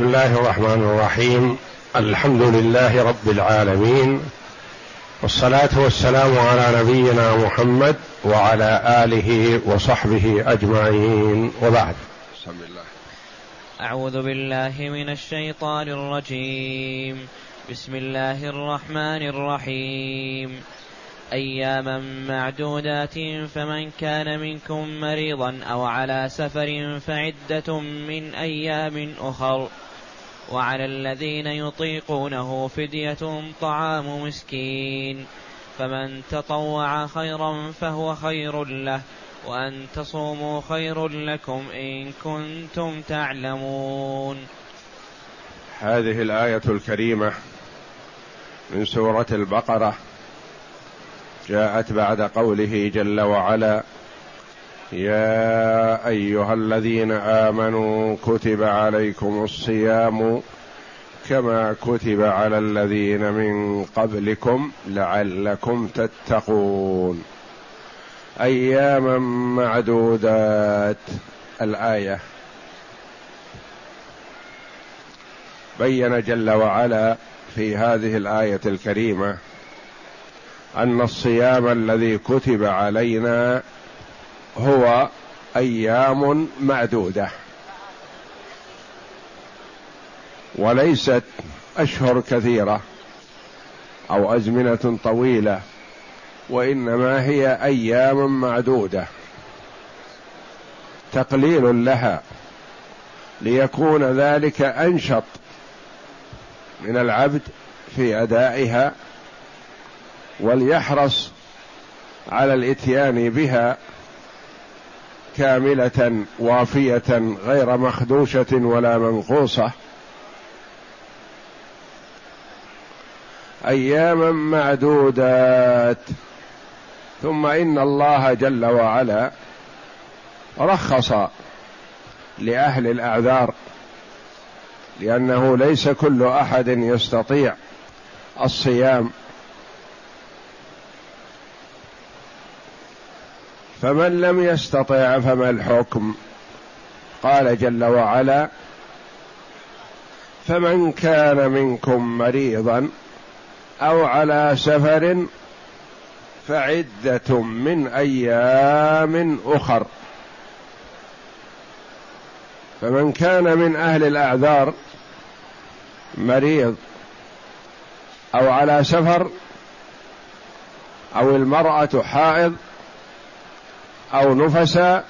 بسم الله الرحمن الرحيم. الحمد لله رب العالمين. والصلاة والسلام على نبينا محمد وعلى آله وصحبه أجمعين. وبعد. بسم الله أعوذ بالله من الشيطان الرجيم. بسم الله الرحمن الرحيم. أياما معدودات فمن كان منكم مريضا أو على سفر فعدة من أيام أخر. وعلى الذين يطيقونه فدية طعام مسكين. فمن تطوع خيرا فهو خير له وأن تصوموا خير لكم إن كنتم تعلمون. هذه الآية الكريمة من سورة البقرة جاءت بعد قوله جل وعلا يا أيها الذين آمنوا كتب عليكم الصيام كما كتب على الذين من قبلكم لعلكم تتقون. أياما معدودات. الآية. بين جل وعلا في هذه الآية الكريمة أن الصيام الذي كتب علينا هو أيام معدودة. وليست أشهر كثيرة أو أزمنة طويلة وإنما هي أيام معدودة. تقليل لها ليكون ذلك أنشط من العبد في أدائها وليحرص على الإتيان بها كامله وافية غير مخدوشة ولا منقوصة. أياما معدودات. ثم إن الله جل وعلا رخص لأهل الأعذار لأنه ليس كل أحد يستطيع الصيام. فمن لم يستطع فما الحكم؟ قال جل وعلا فمن كان منكم مريضا أو على سفر فعدة من أيام أخر. فمن كان من أهل الأعذار مريض أو على سفر أو المرأة حائض أو نفسا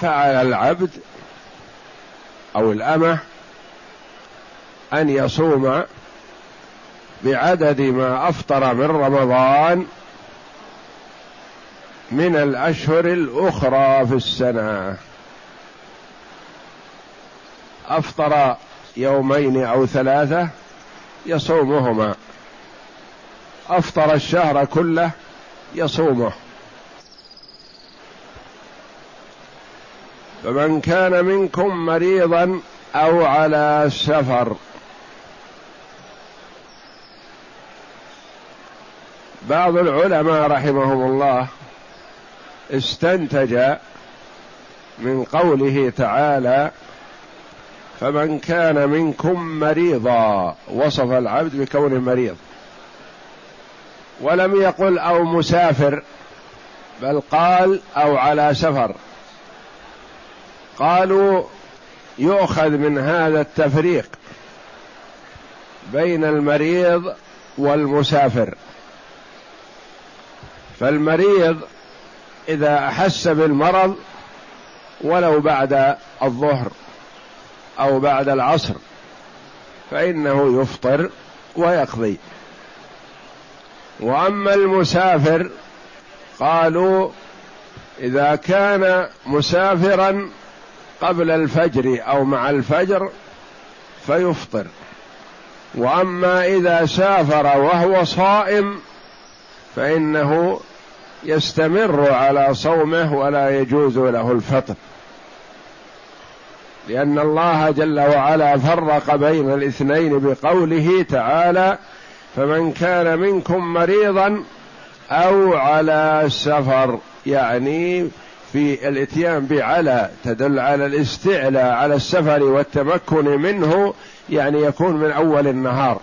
فعلى العبد أو الأمة أن يصوم بعدد ما أفطر من رمضان من الأشهر الأخرى في السنة. أفطر يومين أو ثلاثة يصومهما. أفطر الشهر كله يصومه. فمن كان منكم مريضا أو على سفر. بعض العلماء رحمهم الله استنتج من قوله تعالى فمن كان منكم مريضا وصف العبد بكونه مريض. ولم يقل أو مسافر بل قال أو على سفر. قالوا يؤخذ من هذا التفريق بين المريض والمسافر. فالمريض إذا أحس بالمرض ولو بعد الظهر أو بعد العصر فإنه يفطر ويقضي. وأما المسافر قالوا إذا كان مسافرا قبل الفجر أو مع الفجر فيفطر. وأما إذا سافر وهو صائم فإنه يستمر على صومه ولا يجوز له الفطر. لأن الله جل وعلا فرق بين الاثنين بقوله تعالى فمن كان منكم مريضا أو على سفر يعني في الإتيان بعلى تدل على الاستعلاء على السفر والتمكن منه يعني يكون من أول النهار.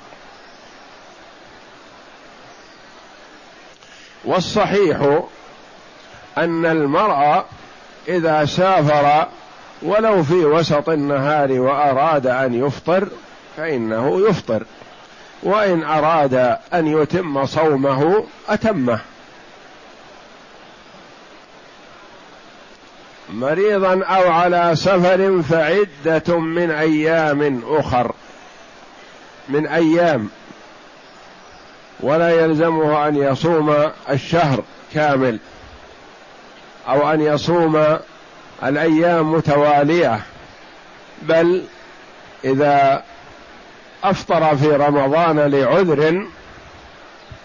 والصحيح أن المرء إذا سافر ولو في وسط النهار وأراد أن يفطر فإنه يفطر. وإن أراد أن يتم صومه أتمه. مريضا أو على سفر فعدة من أيام أخر. من أيام. ولا يلزمه أن يصوم الشهر كامل. أو أن يصوم الأيام متوالية. بل إذا أفطر في رمضان لعذر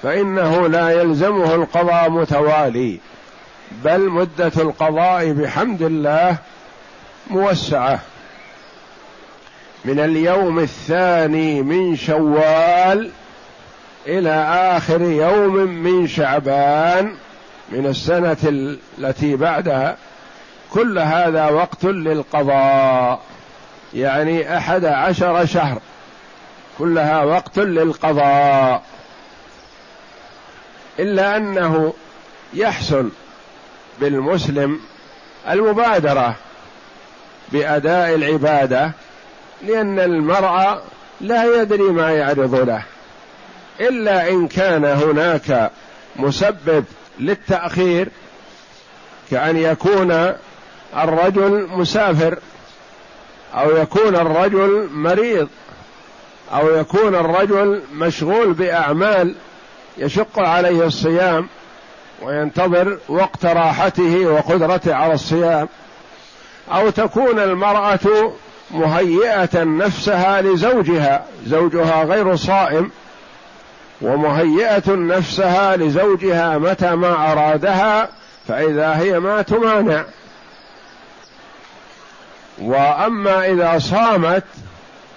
فإنه لا يلزمه القضاء متوالي بل مدة القضاء بحمد الله موسعة. من اليوم الثاني من شوال إلى آخر يوم من شعبان من السنة التي بعدها كل هذا وقت للقضاء يعني أحد عشر شهر. كلها وقت للقضاء. إلا أنه يحسن بالمسلم المبادرة بأداء العبادة لأن المرء لا يدري ما يعرض له. إلا إن كان هناك مسبب للتأخير كأن يكون الرجل مسافر أو يكون الرجل مريض. أو يكون الرجل مشغول بأعمال يشق عليه الصيام وينتظر وقت راحته وقدرته على الصيام أو تكون المرأة مهيئة نفسها لزوجها زوجها غير صائم ومهيئة نفسها لزوجها متى ما أرادها فإذا هي ما تمانع. وأما إذا صامت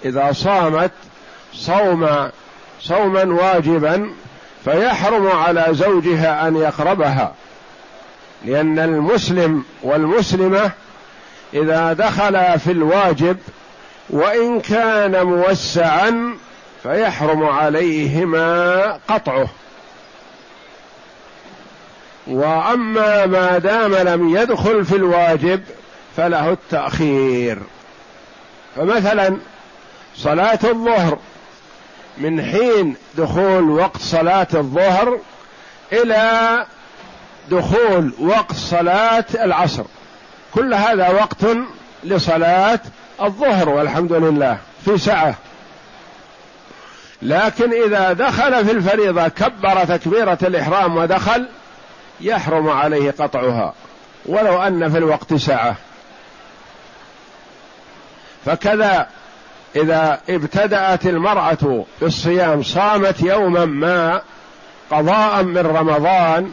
إذا صامت صوم صوما واجبا فيحرم على زوجها أن يقربها لأن المسلم والمسلمة إذا دخلا في الواجب وإن كان موسعا فيحرم عليهما قطعه. وأما ما دام لم يدخل في الواجب فله التأخير. فمثلا صلاة الظهر من حين دخول وقت صلاة الظهر إلى دخول وقت صلاة العصر. كل هذا وقت لصلاة الظهر والحمد لله في سعة لكن إذا دخل في الفريضة كبر تكبيرة الإحرام ودخل يحرم عليه قطعها. ولو أن في الوقت سعة فكذا إذا ابتدأت المرأة بالصيام صامت يوما ما قضاء من رمضان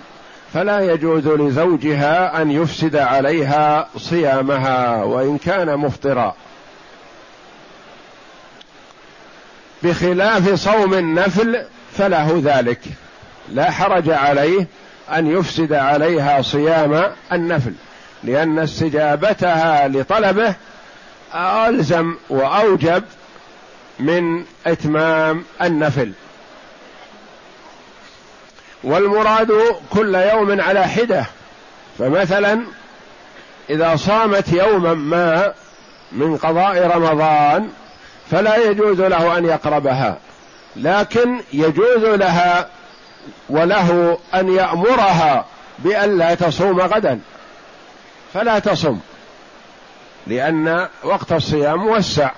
فلا يجوز لزوجها أن يفسد عليها صيامها وإن كان مفطرا. بخلاف صوم النفل فله ذلك. لا حرج عليه أن يفسد عليها صيام النفل لأن استجابتها لطلبه ألزم وأوجب من إتمام النفل. والمراد كل يوم على حدة. فمثلا إذا صامت يوما ما من قضاء رمضان فلا يجوز له أن يقربها. لكن يجوز لها وله أن يأمرها بأن لا تصوم غدا. فلا تصم لأن وقت الصيام موسع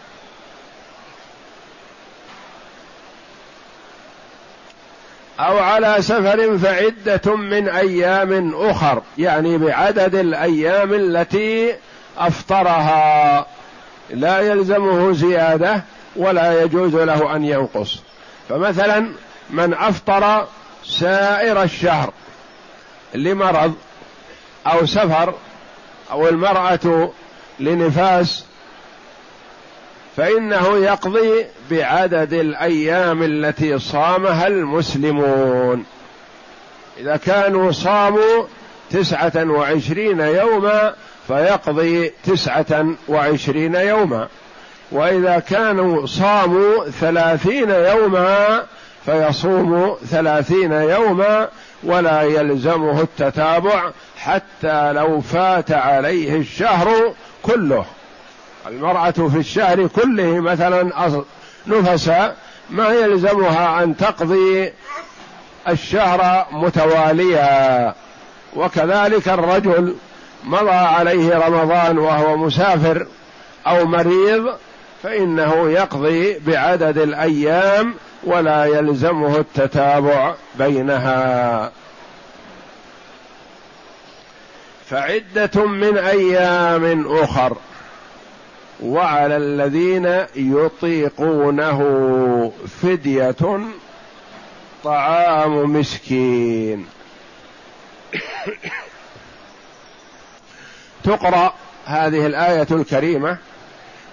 أو على سفر فعدة من أيام أخر يعني بعدد الأيام التي أفطرها. لا يلزمه زيادة ولا يجوز له أن ينقص. فمثلا من أفطر سائر الشهر لمرض أو سفر أو المرأة لنفاس فإنه يقضي بعدد الأيام التي صامها المسلمون. إذا كانوا صاموا تسعة وعشرين يوما فيقضي تسعة وعشرين يوما. وإذا كانوا صاموا ثلاثين يوما فيصوم ثلاثين يوما ولا يلزمه التتابع حتى لو فات عليه الشهر كله. المرأة في الشهر كله مثلا نفس ما يلزمها أن تقضي الشهر متواليا. وكذلك الرجل مضى عليه رمضان وهو مسافر أو مريض فإنه يقضي بعدد الأيام ولا يلزمه التتابع بينها. فعدة من أيام أخر وعلى الذين يطيقونه فدية طعام مسكين. تقرأ هذه الآية الكريمة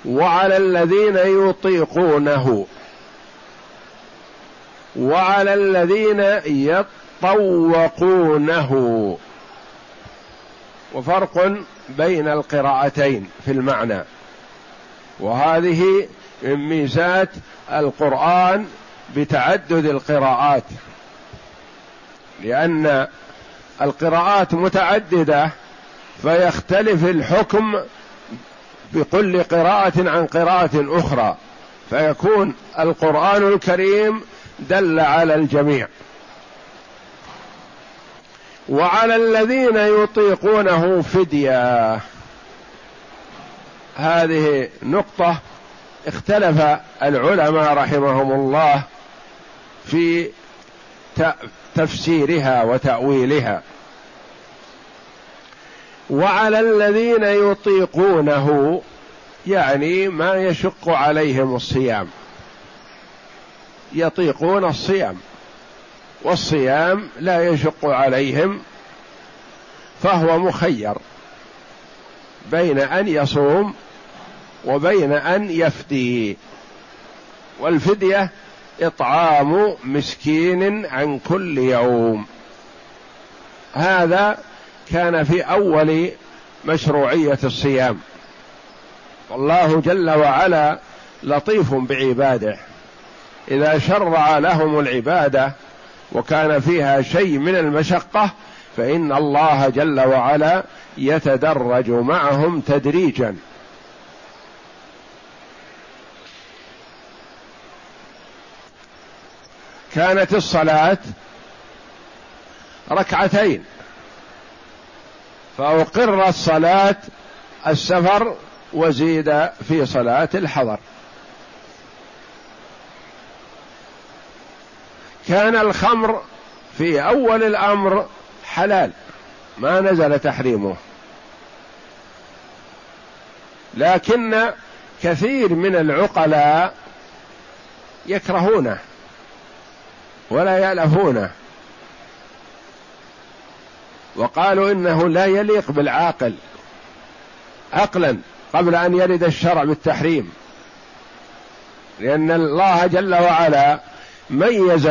وعلى الذين يطيقونه. وعلى الذين يطوقونه. وفرق بين القراءتين في المعنى. وهذه من ميزات القرآن بتعدد القراءات. لأن القراءات متعددة فيختلف الحكم بكل قراءة عن قراءة أخرى. فيكون القرآن الكريم دل على الجميع. وعلى الذين يطيقونه فدية. هذه نقطة اختلف العلماء رحمهم الله في تفسيرها وتأويلها. وعلى الذين يطيقونه يعني ما يشق عليهم الصيام. يطيقون الصيام. والصيام لا يشق عليهم فهو مخير بين أن يصوم وبين أن يفدي. والفدية إطعام مسكين عن كل يوم. هذا كان في أول مشروعية الصيام. والله جل وعلا لطيف بعباده. إذا شرع لهم العبادة وكان فيها شيء من المشقة فإن الله جل وعلا يتدرج معهم تدريجا. كانت الصلاة ركعتين فأقر الصلاة السفر وزيد في صلاة الحضر. كان الخمر في أول الأمر حلال ما نزل تحريمه. لكن كثير من العقلاء يكرهونه ولا يألفونه. وقالوا إنه لا يليق بالعاقل عقلا قبل أن يرد الشرع بالتحريم لأن الله جل وعلا ميز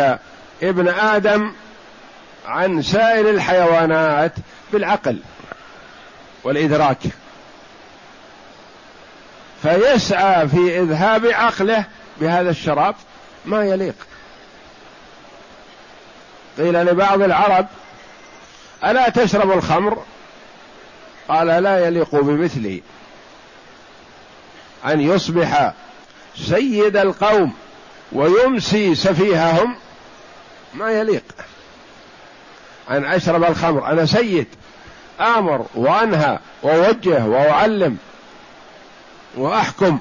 ابن آدم عن سائر الحيوانات بالعقل والإدراك. فيسعى في إذهاب عقله بهذا الشراب ما يليق. قيل لبعض العرب ألا تشرب الخمر؟ قال لا يليق بمثلي. أن يصبح سيد القوم ويمسي سفيههم ما يليق. ان اشرب الخمر أنا سيد آمر وأنهى وأوجه وأعلم وأحكم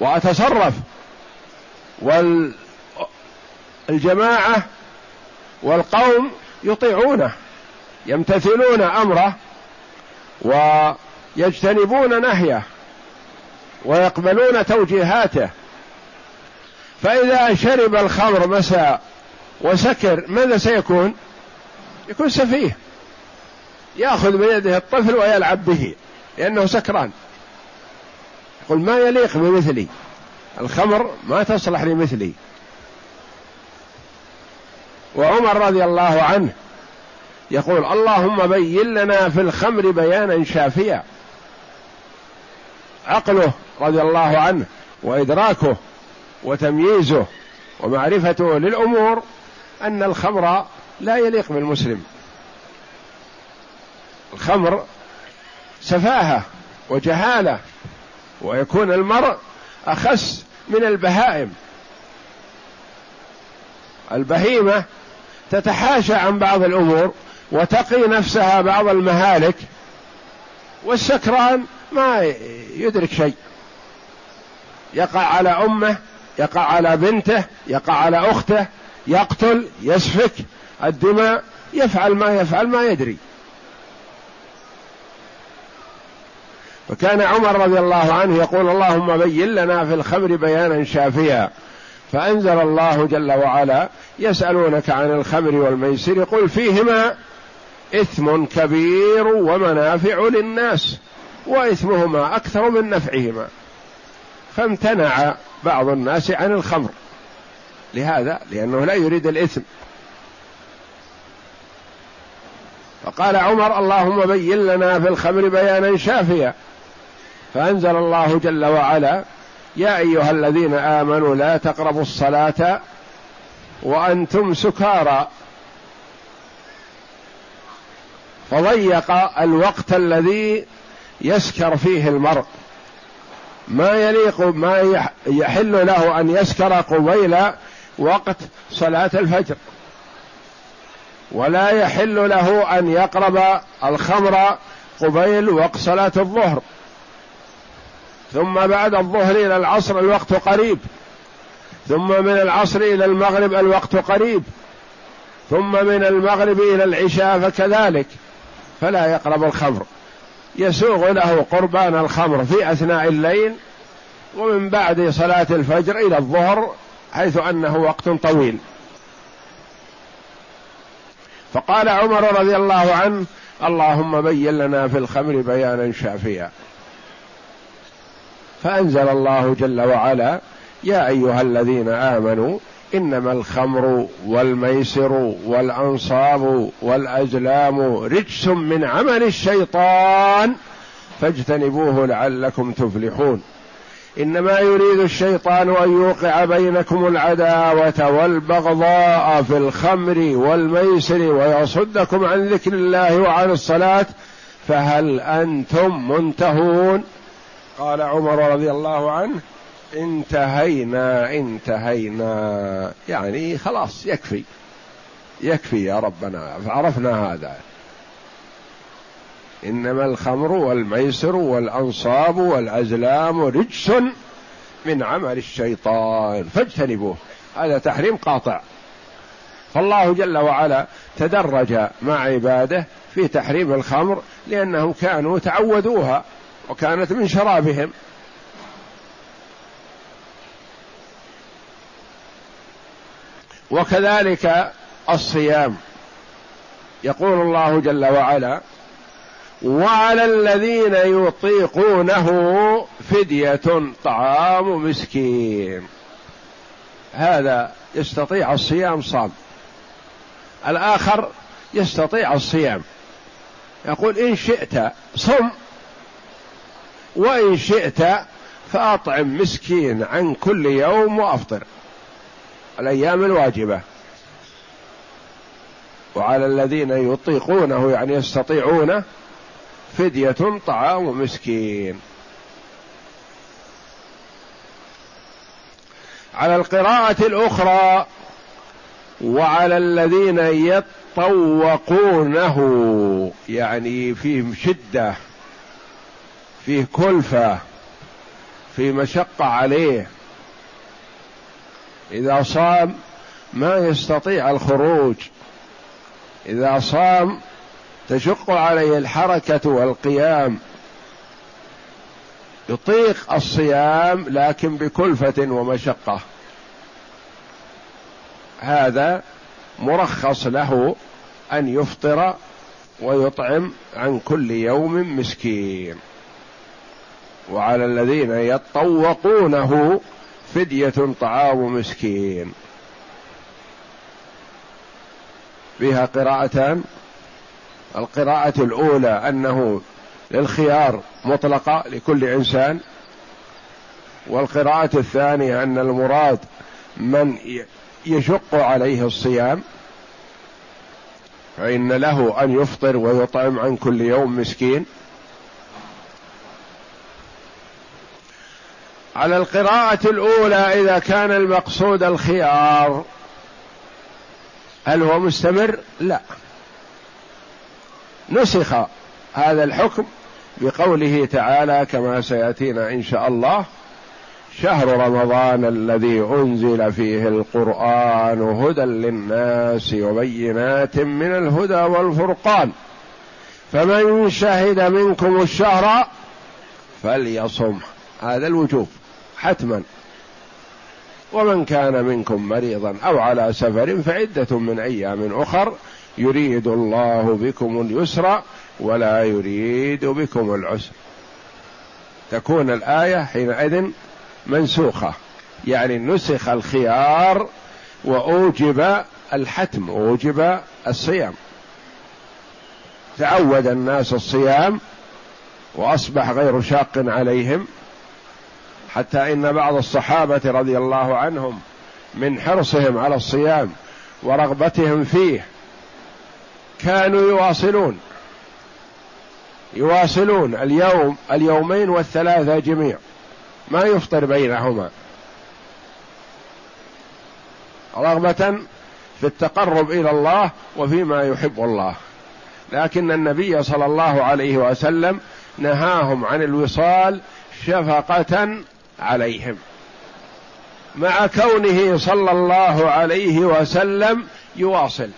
وأتصرف. والجماعه والقوم يطيعونه يمتثلون أمره ويجتنبون نهيه ويقبلون توجيهاته. فإذا شرب الخمر مساء وسكر ماذا سيكون؟ يكون سفيه. يأخذ بيده الطفل ويلعب به لأنه سكران. يقول ما يليق بمثلي؟ الخمر ما تصلح لمثلي. وعمر رضي الله عنه يقول اللهم بين لنا في الخمر بيانا شافيا. عقله رضي الله عنه وإدراكه وتمييزه ومعرفته للأمور أن الخمر لا يليق بالمسلم. الخمر سفاهة وجهالة ويكون المرء أخس من البهائم. البهيمة تتحاشى عن بعض الأمور وتقي نفسها بعض المهالك والسكران ما يدرك شيء. يقع على أمه يقع على بنته يقع على أخته يقتل يسفك الدماء يفعل ما يفعل ما يدري. فكان عمر رضي الله عنه يقول اللهم بين لنا في الخمر بيانا شافيا. فأنزل الله جل وعلا يسألونك عن الخمر والميسر قل فيهما إثم كبير ومنافع للناس وإثمهما أكثر من نفعهما. فامتنع بعض الناس عن الخمر. لهذا؟ لأنه لا يريد الإثم. فقال عمر اللهم بين لنا في الخمر بيانا شافيا. فأنزل الله جل وعلا يا أيها الذين آمنوا لا تقربوا الصلاة وأنتم سكارى. فضيق الوقت الذي يسكر فيه المرء. ما يليق ما يحل له أن يسكر قبيل وقت صلاة الفجر. ولا يحل له أن يقرب الخمر قبيل وقت صلاة الظهر. ثم بعد الظهر إلى العصر الوقت قريب. ثم من العصر إلى المغرب الوقت قريب. ثم من المغرب إلى العشاء فكذلك. فلا يقرب الخمر. يسوغ له قربان الخمر في أثناء الليل ومن بعد صلاة الفجر إلى الظهر حيث أنه وقت طويل. فقال عمر رضي الله عنه اللهم بين لنا في الخمر بيانا شافيا. فأنزل الله جل وعلا يا أيها الذين آمنوا إنما الخمر والميسر والأنصاب والأزلام رجس من عمل الشيطان فاجتنبوه لعلكم تفلحون. إنما يريد الشيطان أن يوقع بينكم العداوة والبغضاء في الخمر والميسر ويصدكم عن ذكر الله وعن الصلاة فهل أنتم منتهون؟ قال عمر رضي الله عنه انتهينا انتهينا. يعني خلاص يكفي. يكفي يا ربنا. عرفنا هذا. إنما الخمر والميسر والأنصاب والأزلام رجس من عمل الشيطان. فاجتنبوه. هذا تحريم قاطع. فالله جل وعلا تدرج مع عباده في تحريم الخمر لأنهم كانوا تعودوها وكانت من شرابهم. وكذلك الصيام. يقول الله جل وعلا وعلى الذين يطيقونه فدية طعام مسكين. هذا يستطيع الصيام صام. الآخر يستطيع الصيام. يقول إن شئت صم وإن شئت فأطعم مسكين عن كل يوم وأفطر. الأيام الواجبة. وعلى الذين يطيقونه يعني يستطيعونه فدية طعام مسكين. على القراءة الأخرى وعلى الذين يطوقونه يعني فيه شدة فيه كلفة في مشقة عليه إذا صام ما يستطيع الخروج. إذا صام تشق عليه الحركة والقيام. يطيق الصيام لكن بكلفة ومشقة. هذا مرخص له أن يفطر ويطعم عن كل يوم مسكين. وعلى الذين يطوقونه فدية طعام مسكين. بها قراءتان القراءة الأولى أنه للخيار مطلقة لكل إنسان والقراءة الثانية أن المراد من يشق عليه الصيام فإن له أن يفطر ويطعم عن كل يوم مسكين. على القراءة الأولى إذا كان المقصود الخيار. هل هو مستمر؟ لا. نسخ هذا الحكم بقوله تعالى كما سيأتينا إن شاء الله شهر رمضان الذي أنزل فيه القرآن هدى للناس وبينات من الهدى والفرقان. فمن شهد منكم الشهر فليصم. هذا الوجوب. حتما. ومن كان منكم مريضا أو على سفر فعدة من أيام أخر يريد الله بكم اليسر ولا يريد بكم العسر. تكون الآية حينئذ منسوخة يعني نسخ الخيار وأوجب الحتم أوجب الصيام. تعود الناس الصيام وأصبح غير شاق عليهم حتى إن بعض الصحابة رضي الله عنهم من حرصهم على الصيام ورغبتهم فيه كانوا يواصلون. يواصلون اليوم اليومين والثلاثة جميع. ما يفطر بينهما. رغبة في التقرب إلى الله وفيما يحب الله. لكن النبي صلى الله عليه وسلم نهاهم عن الوصال شفقة عليهم. مع كونه صلى الله عليه وسلم يواصل.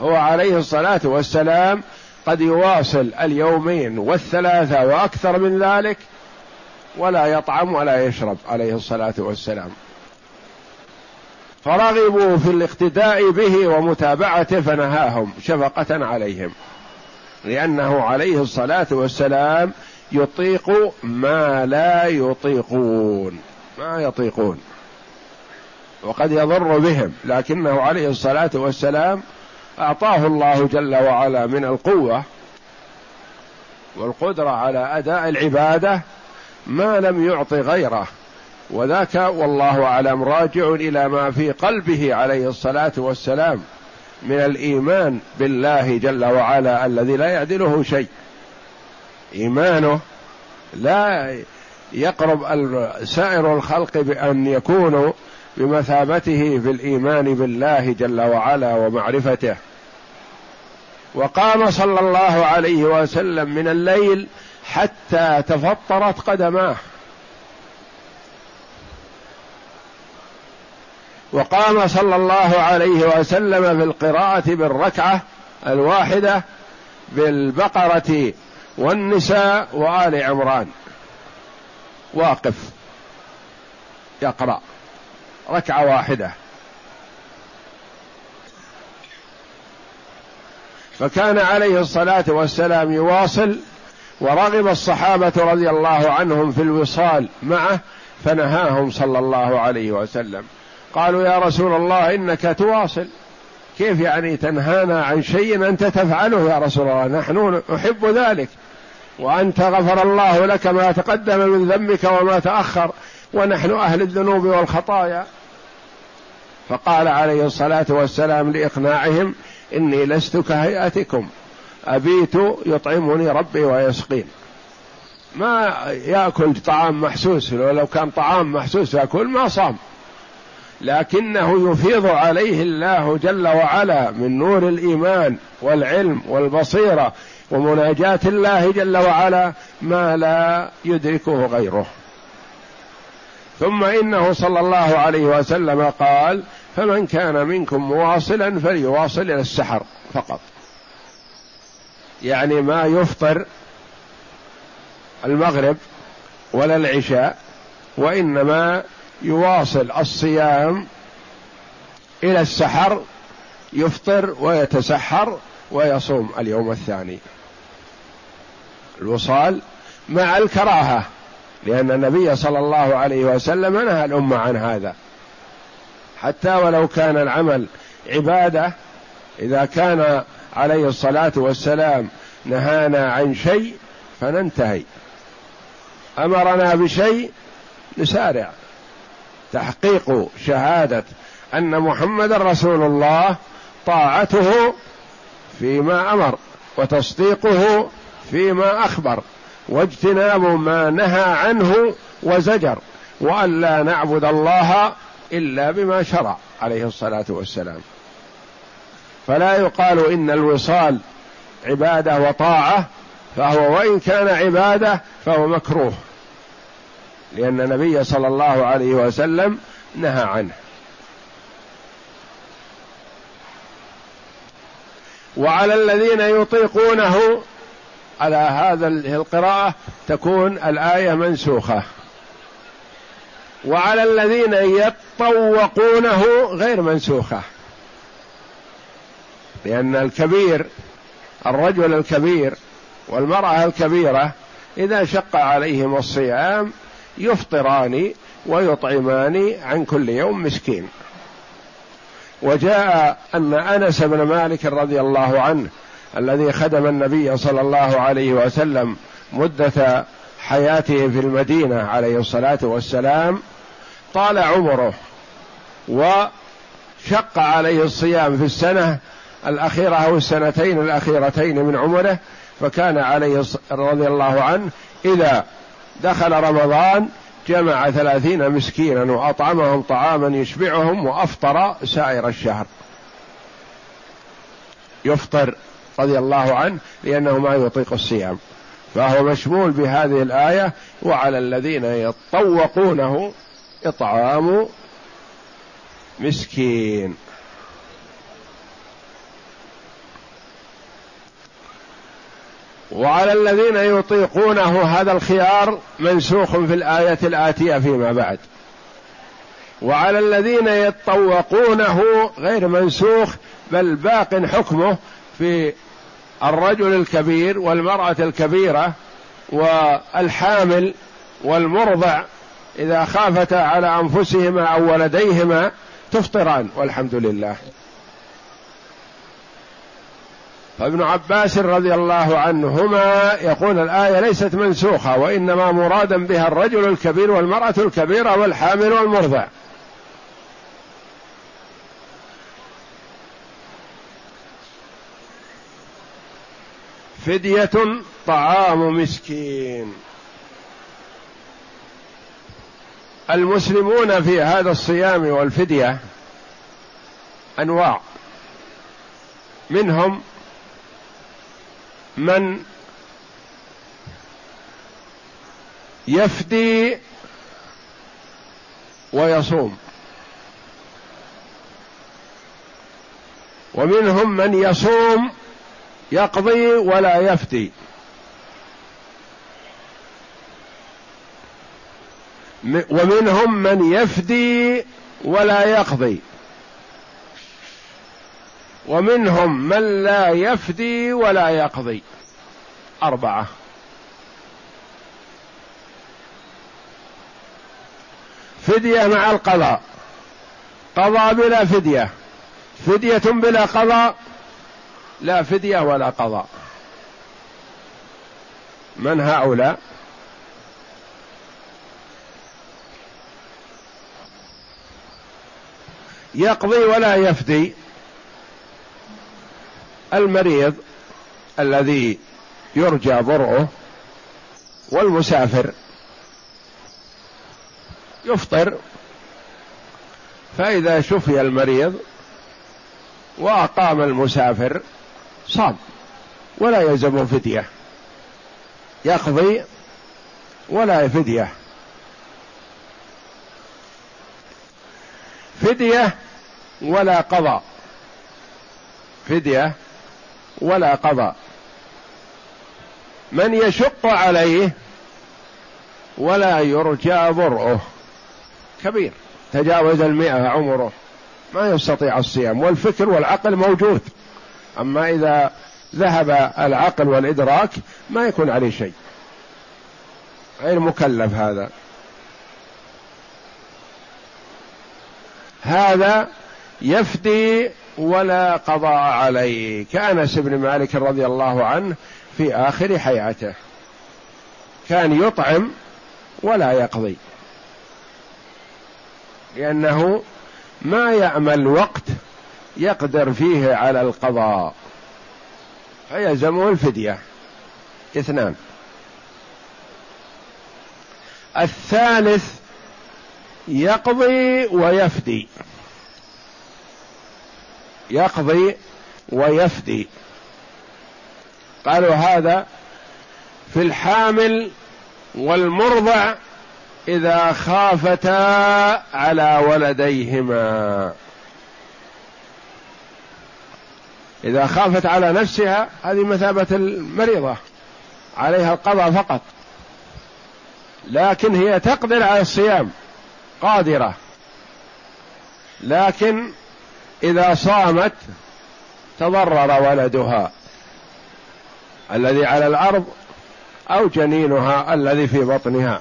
هو عليه الصلاة والسلام قد يواصل اليومين والثلاثة وأكثر من ذلك ولا يطعم ولا يشرب عليه الصلاة والسلام. فرغبوا في الاقتداء به ومتابعته فنهاهم شفقة عليهم لأنه عليه الصلاة والسلام يطيق ما لا يطيقون. ما يطيقون. وقد يضر بهم. لكنه عليه الصلاة والسلام أعطاه الله جل وعلا من القوة والقدرة على أداء العبادة ما لم يعط غيره. وذاك والله أعلم راجع إلى ما في قلبه عليه الصلاة والسلام من الإيمان بالله جل وعلا الذي لا يعدله شيء. إيمانه لا يقرب سائر الخلق بأن يكونوا بمثابته في الإيمان بالله جل وعلا ومعرفته. وقام صلى الله عليه وسلم من الليل حتى تفطرت قدماه. وقام صلى الله عليه وسلم في القراءة بالركعة الواحدة بالبقرة والنساء وآل عمران. واقف. يقرأ. ركعة واحدة. فكان عليه الصلاة والسلام يواصل ورغب الصحابة رضي الله عنهم في الوصال معه فنهاهم صلى الله عليه وسلم. قالوا يا رسول الله إنك تواصل. كيف يعني تنهانا عن شيء أنت تفعله يا رسول الله؟ نحن نحب ذلك. وأنت غفر الله لك ما تقدم من ذنبك وما تأخر. ونحن أهل الذنوب والخطايا. فقال عليه الصلاة والسلام لإقناعهم إني لست كهيئتكم. أبيت يطعمني ربي ويسقين. ما يأكل طعام محسوس ولو كان طعام محسوس يأكل ما صام. لكنه يفيض عليه الله جل وعلا من نور الإيمان والعلم والبصيرة ومناجاة الله جل وعلا ما لا يدركه غيره. ثم إنه صلى الله عليه وسلم قال فمن كان منكم مواصلا فليواصل إلى السحر فقط. يعني ما يفطر المغرب ولا العشاء وإنما يواصل الصيام إلى السحر يفطر ويتسحر ويصوم اليوم الثاني. الوصال مع الكراهة لأن النبي صلى الله عليه وسلم نهى الأمة عن هذا. حتى ولو كان العمل عبادة إذا كان عليه الصلاة والسلام نهانا عن شيء فننتهي. أمرنا بشيء نسارع. تحقيق شهادة أن محمد رسول الله طاعته فيما أمر وتصديقه فيما أخبر واجتناب ما نهى عنه وزجر وأن لا نعبد الله إلا بما شرع عليه الصلاة والسلام. فلا يقال إن الوصال عبادة وطاعة فهو وإن كان عبادة فهو مكروه. لأن النبي صلى الله عليه وسلم نهى عنه. وعلى الذين يطيقونه على هذا القراءة تكون الآية منسوخة. وعلى الذين يطوقونه غير منسوخة. لأن الكبير الرجل الكبير والمرأة الكبيرة إذا شق عليهم الصيام يفطران ويطعمان عن كل يوم مسكين. وجاء أن أنس بن مالك رضي الله عنه الذي خدم النبي صلى الله عليه وسلم مدة حياته في المدينة عليه الصلاة والسلام طال عمره وشق عليه الصيام في السنة الأخيرة أو السنتين الأخيرتين من عمره فكان عليه رضي الله عنه إذا دخل رمضان جمع ثلاثين مسكينا وأطعمهم طعاما يشبعهم وأفطر سائر الشهر. يفطر رضي الله عنه لأنه ما يطيق الصيام. فهو مشمول بهذه الآية وعلى الذين يطوقونه إطعام مسكين. وعلى الذين يطيقونه هذا الخيار منسوخ في الآية الآتية فيما بعد. وعلى الذين يطوقونه غير منسوخ بل باق حكمه في الرجل الكبير والمرأة الكبيرة والحامل والمرضع إذا خافتا على أنفسهما أو ولديهما تفطران والحمد لله. فابن عباس رضي الله عنهما يقول الآية ليست منسوخة وإنما مرادا بها الرجل الكبير والمرأة الكبيرة والحامل والمرضع. فدية طعام مسكين. المسلمون في هذا الصيام والفدية أنواع. منهم من يفدي ويصوم. ومنهم من يصوم يقضي ولا يفدي. ومنهم من يفدي ولا يقضي. ومنهم من لا يفدي ولا يقضي. أربعة. فدية مع القضاء. قضاء بلا فدية. فدية بلا قضاء. لا فدية ولا قضاء. من هؤلاء؟ يقضي ولا يفدي. المريض الذي يرجى برؤه والمسافر يفطر فإذا شفي المريض وأقام المسافر صام ولا يلزم فدية. يقضي ولا فدية. فدية ولا قضاء. فدية ولا قضاء من يشق عليه ولا يرجى برؤه كبير. تجاوز المئة عمره. ما يستطيع الصيام. والفكر والعقل موجود. أما إذا ذهب العقل والإدراك ما يكون عليه شيء. غير مكلف هذا. هذا يفدي ولا قضاء عليه كأنس بن مالك رضي الله عنه في آخر حياته. كان يطعم ولا يقضي. لأنه ما يعمل وقت يقدر فيه على القضاء. فيلزمه الفدية. اثنان. الثالث يقضي ويفدي. يقضي ويفدي. قالوا هذا في الحامل والمرضع إذا خافتا على ولديهما. إذا خافت على نفسها هذه مثابة المريضة عليها القضاء فقط. لكن هي تقدر على الصيام قادرة. لكن إذا صامت تضرر ولدها الذي على الأرض أو جنينها الذي في بطنها.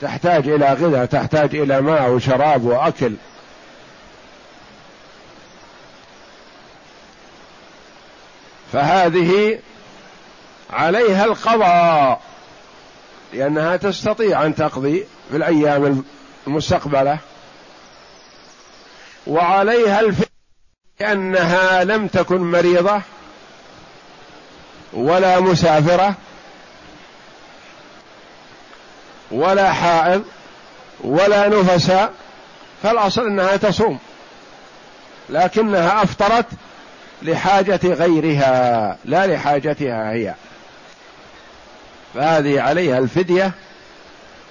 تحتاج إلى غذاء تحتاج إلى ماء وشراب وأكل. فهذه عليها القضاء لأنها تستطيع أن تقضي في الأيام المستقبلة. وعليها الفدية لأنها لم تكن مريضة ولا مسافرة ولا حائض ولا نفساء فالأصل أنها تصوم لكنها أفطرت لحاجة غيرها لا لحاجتها هي. فهذه عليها الفدية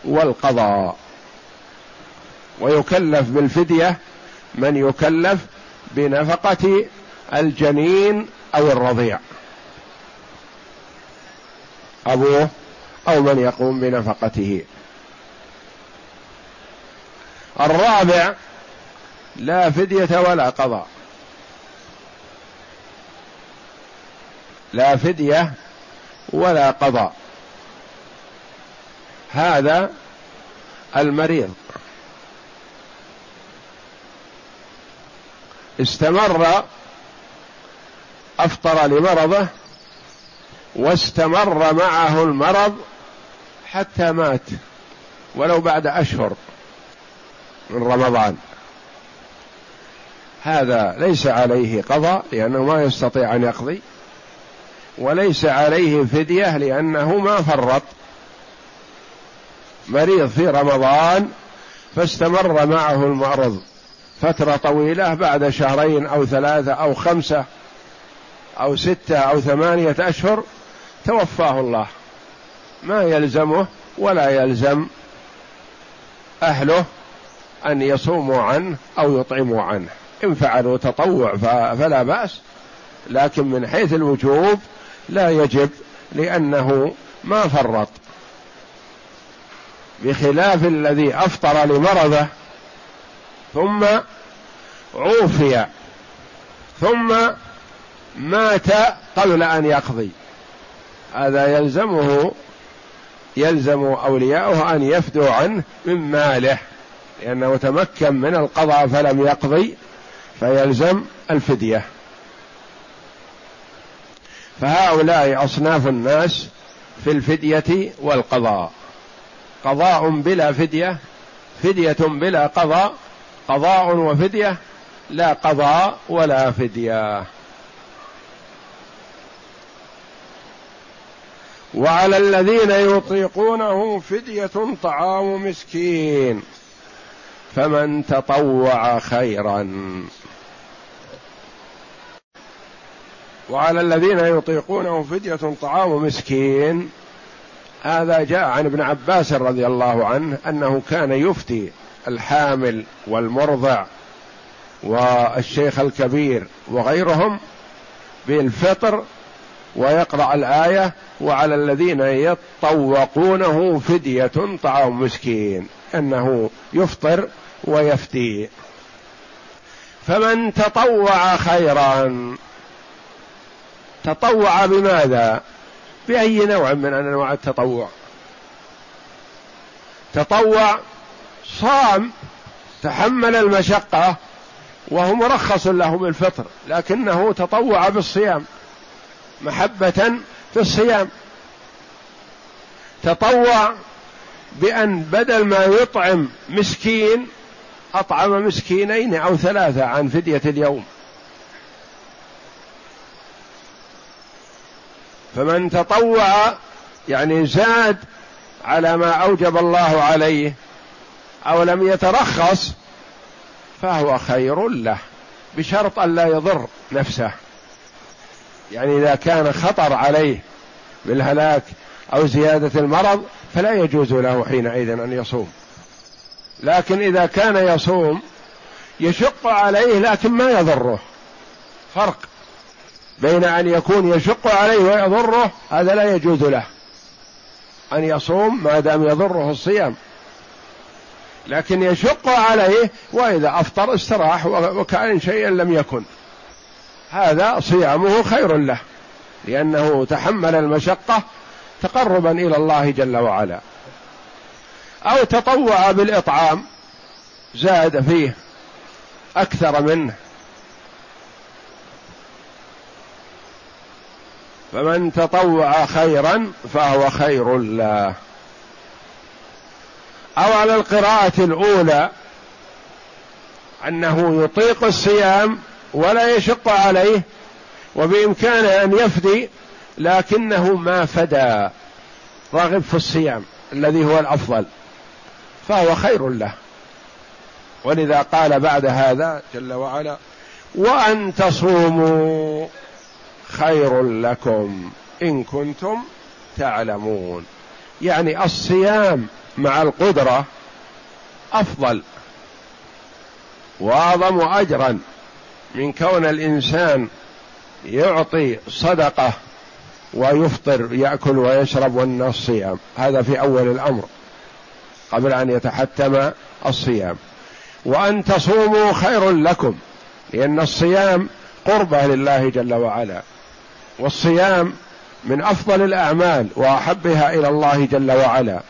والقضاء. ويكلف بالفدية من يكلف بنفقة الجنين أو الرضيع. أبوه أو من يقوم بنفقته. الرابع لا فدية ولا قضاء. لا فدية ولا قضاء. هذا المريض. استمر أفطر لمرضه واستمر معه المرض حتى مات ولو بعد أشهر من رمضان. هذا ليس عليه قضاء لأنه ما يستطيع أن يقضي وليس عليه فدية لأنه ما فرط. مريض في رمضان فاستمر معه المرض. فترة طويلة بعد شهرين أو ثلاثة أو خمسة أو ستة أو ثمانية أشهر توفاه الله. ما يلزمه ولا يلزم أهله أن يصوموا عنه أو يطعموا عنه. إن فعلوا تطوع فلا بأس لكن من حيث الوجوب لا يجب لأنه ما فرط. بخلاف الذي أفطر لمرضه ثم عوفي. ثم مات قبل أن يقضي. هذا يلزمه يلزم أولياؤه أن يفدوا عنه من ماله. لأنه تمكن من القضاء فلم يقضي فيلزم الفدية. فهؤلاء أصناف الناس في الفدية والقضاء. قضاء بلا فدية فدية بلا قضاء قضاء وفدية؟ لا قضاء ولا فدية. وعلى الذين يطيقونه فدية طعام مسكين فمن تطوع خيرا. وعلى الذين يطيقونه فدية طعام مسكين هذا جاء عن ابن عباس رضي الله عنه أنه كان يفتي الحامل والمرضع والشيخ الكبير وغيرهم بالفطر ويقرأ الآية وعلى الذين يطوقونه فدية طعام مسكين أنه يفطر ويفتي. فمن تطوع خيرا تطوع بماذا؟ بأي نوع من أنواع التطوع؟ تطوع صام تحمل المشقة وهو مرخص له بالفطر لكنه تطوع بالصيام محبة في الصيام. تطوع بأن بدل ما يطعم مسكين أطعم مسكينين أو ثلاثة عن فدية اليوم. فمن تطوع يعني زاد على ما أوجب الله عليه أو لم يترخص فهو خير له بشرط أن لا يضر نفسه. يعني إذا كان خطر عليه بالهلاك أو زيادة المرض فلا يجوز له حينئذ أن يصوم. لكن إذا كان يصوم يشق عليه لكن ما يضره. فرق بين أن يكون يشق عليه ويضره هذا لا يجوز له. أن يصوم ما دام يضره الصيام. لكن يشق عليه وإذا أفطر استراح وكأن شيئا لم يكن. هذا صيامه خير له لأنه تحمل المشقة تقربا إلى الله جل وعلا. أو تطوع بالإطعام زاد فيه أكثر منه. فمن تطوع خيرا فهو خير له. أو على القراءة الأولى أنه يطيق الصيام ولا يشق عليه وبامكانه أن يفدي لكنه ما فدى راغب في الصيام الذي هو الأفضل فهو خير له. ولذا قال بعد هذا جل وعلا وأن تصوموا خير لكم إن كنتم تعلمون. يعني الصيام مع القدرة أفضل وأعظم أجرا من كون الإنسان يعطي صدقة ويفطر يأكل ويشرب والناس صيام. هذا في أول الأمر قبل أن يتحتم الصيام. وأن تصوموا خير لكم لأن الصيام قربة لله جل وعلا. والصيام من أفضل الأعمال وأحبها إلى الله جل وعلا.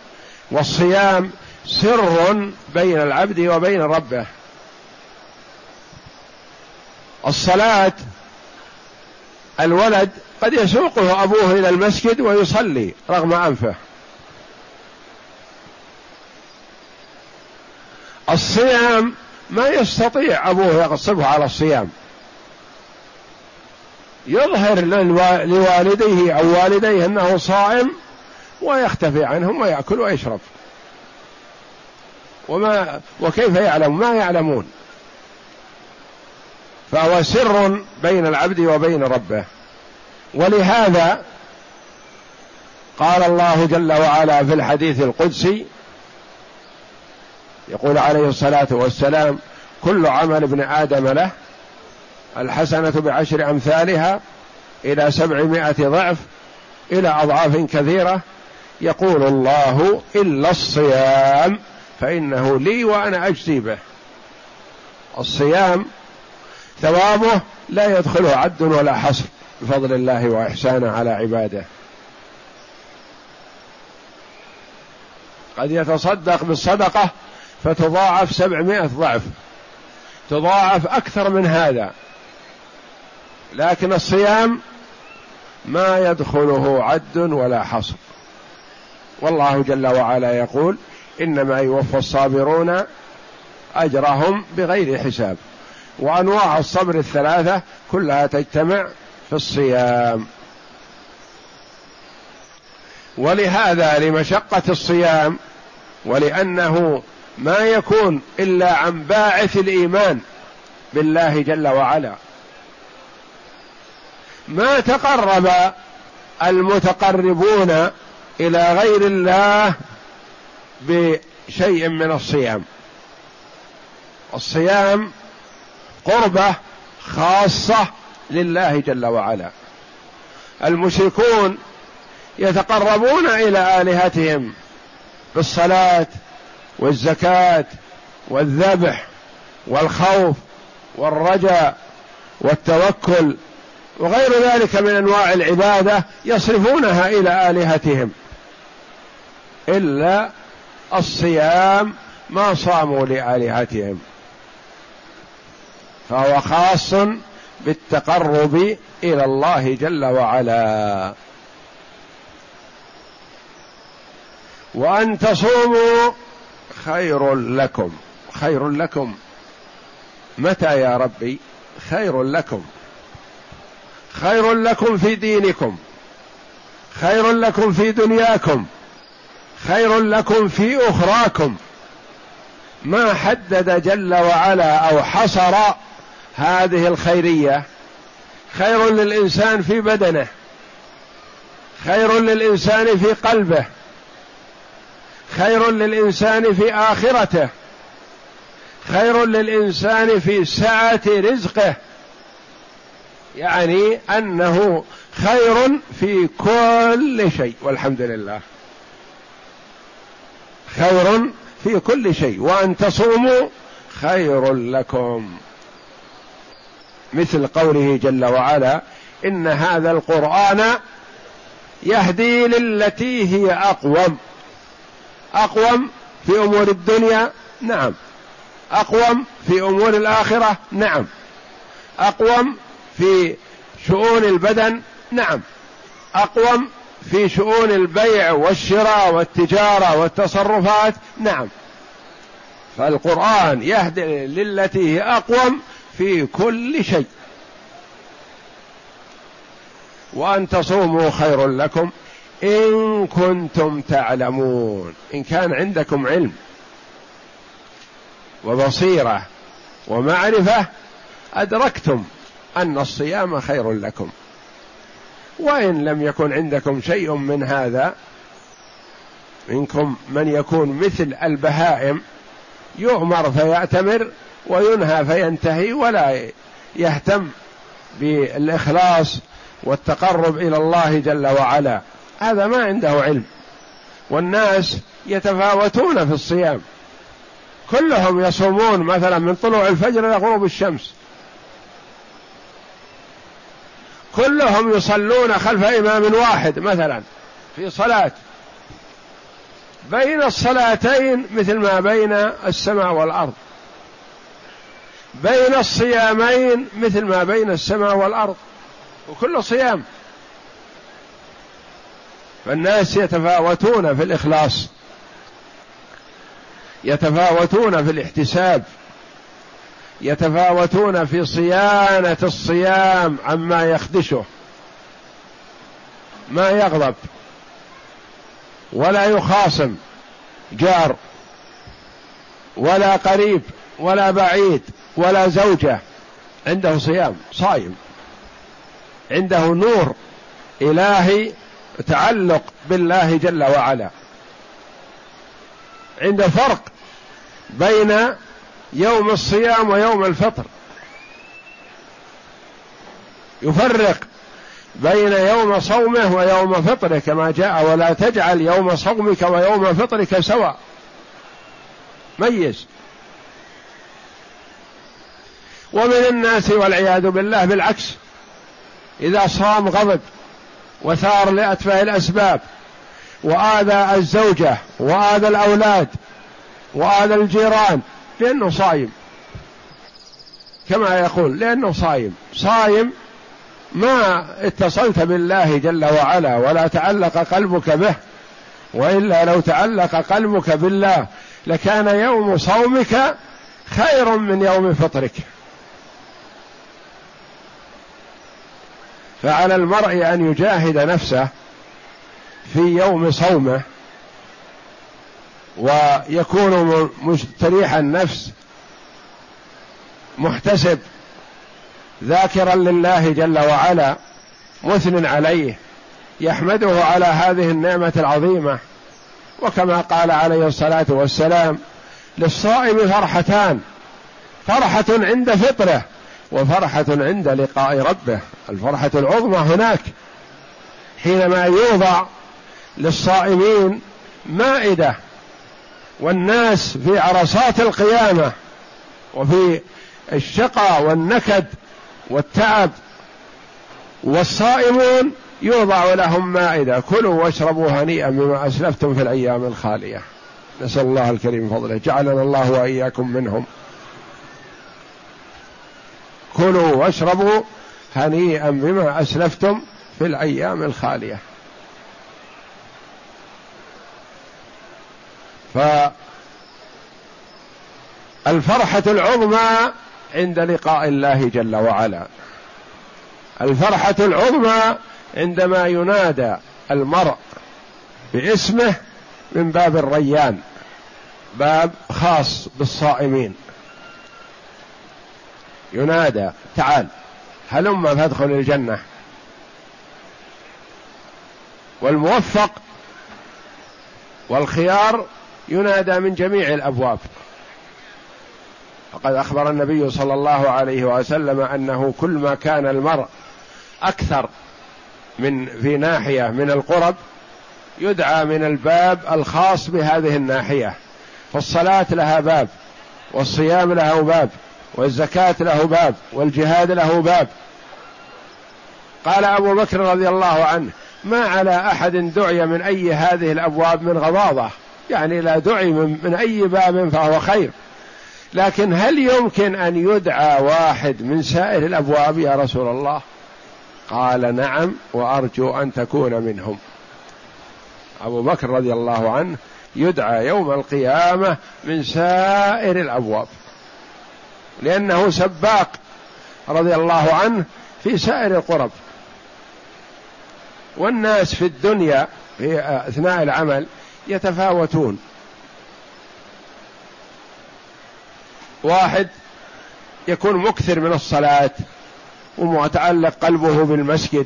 والصيام سر بين العبد وبين ربه. الصلاة الولد قد يسوقه أبوه إلى المسجد ويصلي رغم أنفه. الصيام ما يستطيع أبوه يغصبه على الصيام. يظهر لوالديه أو والديه أنه صائم ويختفي عنهم ويأكل ويشرب. وما وكيف يعلم؟ ما يعلمون. فهو سر بين العبد وبين ربه. ولهذا قال الله جل وعلا في الحديث القدسي يقول عليه الصلاة والسلام كل عمل ابن آدم له الحسنة بعشر أمثالها إلى سبعمائة ضعف إلى أضعاف كثيرة يقول الله إلا الصيام فإنه لي وأنا أجزي به. الصيام ثوابه لا يدخله عد ولا حصر بفضل الله وإحسانه على عباده. قد يتصدق بالصدقة فتضاعف سبعمائة ضعف. تضاعف أكثر من هذا. لكن الصيام ما يدخله عد ولا حصر. والله جل وعلا يقول إنما يوفى الصابرون أجرهم بغير حساب. وأنواع الصبر الثلاثة كلها تجتمع في الصيام. ولهذا لمشقة الصيام ولأنه ما يكون إلا عن باعث الإيمان بالله جل وعلا. ما تقرب المتقربون إلى غير الله بشيء من الصيام. الصيام قربة خاصة لله جل وعلا. المشركون يتقربون إلى آلهتهم بالصلاة والزكاة والذبح والخوف والرجاء والتوكل وغير ذلك من أنواع العبادة يصرفونها إلى آلهتهم. إلا الصيام ما صاموا لآلهتهم. فهو خاص بالتقرب إلى الله جل وعلا. وأن تصوموا خير لكم. خير لكم. متى يا ربي؟ خير لكم. خير لكم في دينكم. خير لكم في دنياكم. خير لكم في أخراكم. ما حدد جل وعلا أو حصر هذه الخيرية. خير للإنسان في بدنه. خير للإنسان في قلبه. خير للإنسان في آخرته. خير للإنسان في سعة رزقه. يعني أنه خير في كل شيء. والحمد لله. خير في كل شيء وأن تصوموا خير لكم. مثل قوله جل وعلا إن هذا القرآن يهدي للتي هي أقوم. أقوم في أمور الدنيا؟ نعم. أقوم في أمور الآخرة؟ نعم. أقوم في شؤون البدن؟ نعم. أقوم في شؤون البيع والشراء والتجارة والتصرفات؟ نعم. فالقرآن يهدي للتي هي أقوم في كل شيء. وأن تصوموا خير لكم إن كنتم تعلمون. إن كان عندكم علم وبصيرة ومعرفة أدركتم أن الصيام خير لكم. وإن لم يكن عندكم شيء من هذا منكم من يكون مثل البهائم يؤمر فيأتمر وينهى فينتهي ولا يهتم بالإخلاص والتقرب إلى الله جل وعلا. هذا ما عنده علم. والناس يتفاوتون في الصيام. كلهم يصومون مثلا من طلوع الفجر إلى غروب الشمس. كلهم يصلون خلف إمام واحد مثلا في صلاة. بين الصلاتين مثل ما بين السماء والأرض. بين الصيامين مثل ما بين السماء والأرض. وكل صيام. فالناس يتفاوتون في الإخلاص. يتفاوتون في الاحتساب. يتفاوتون في صيانة الصيام عما يخدشه. ما يغضب ولا يخاصم جار ولا قريب ولا بعيد ولا زوجة. عنده صيام صايم عنده نور إلهي تعلق بالله جل وعلا. عنده فرق بين يوم الصيام ويوم الفطر. يفرق بين يوم صومه ويوم فطره كما جاء ولا تجعل يوم صومك ويوم فطرك سواء. ميز. ومن الناس والعياذ بالله بالعكس. إذا صام غضب وثار لأتفه الأسباب وآذى الزوجة وآذى الأولاد وآذى الجيران لأنه صايم. كما يقول لأنه صايم. صايم ما اتصلت بالله جل وعلا ولا تعلق قلبك به وإلا لو تعلق قلبك بالله لكان يوم صومك خير من يوم فطرك. فعلى المرء أن يجاهد نفسه في يوم صومه ويكون مستريح النفس محتسب ذاكرا لله جل وعلا مثن عليه يحمده على هذه النعمة العظيمة. وكما قال عليه الصلاة والسلام للصائم فرحتان فرحة عند فطره وفرحة عند لقاء ربه. الفرحة العظمى هناك حينما يوضع للصائمين مائدة والناس في عرصات القيامة وفي الشقى والنكد والتعب والصائمون يوضع لهم مائده كلوا واشربوا هنيئا بما أسلفتم في الأيام الخالية. نسأل الله الكريم فضله. جعلنا الله وإياكم منهم. كلوا واشربوا هنيئا بما أسلفتم في الأيام الخالية. فالفرحة العظمى عند لقاء الله جل وعلا. الفرحة العظمى عندما ينادى المرء باسمه من باب الريان باب خاص بالصائمين. ينادى تعال هلم فادخل الجنة. والموفق والخيار ينادى من جميع الأبواب. فقد أخبر النبي صلى الله عليه وسلم أنه كل ما كان المرء أكثر من في ناحية من القرب يدعى من الباب الخاص بهذه الناحية. فالصلاة لها باب والصيام له باب والزكاة له باب والجهاد له باب. قال أبو بكر رضي الله عنه ما على أحد دعي من أي هذه الأبواب من غضاضه يعني لا دعي من, من أي باب فهو خير. لكن هل يمكن أن يدعى واحد من سائر الأبواب يا رسول الله؟ قال نعم وأرجو أن تكون منهم. أبو بكر رضي الله عنه يدعى يوم القيامة من سائر الأبواب لأنه سباق رضي الله عنه في سائر القرب. والناس في الدنيا في أثناء العمل يتفاوتون. واحد يكون مكثر من الصلاة ومتعلق قلبه بالمسجد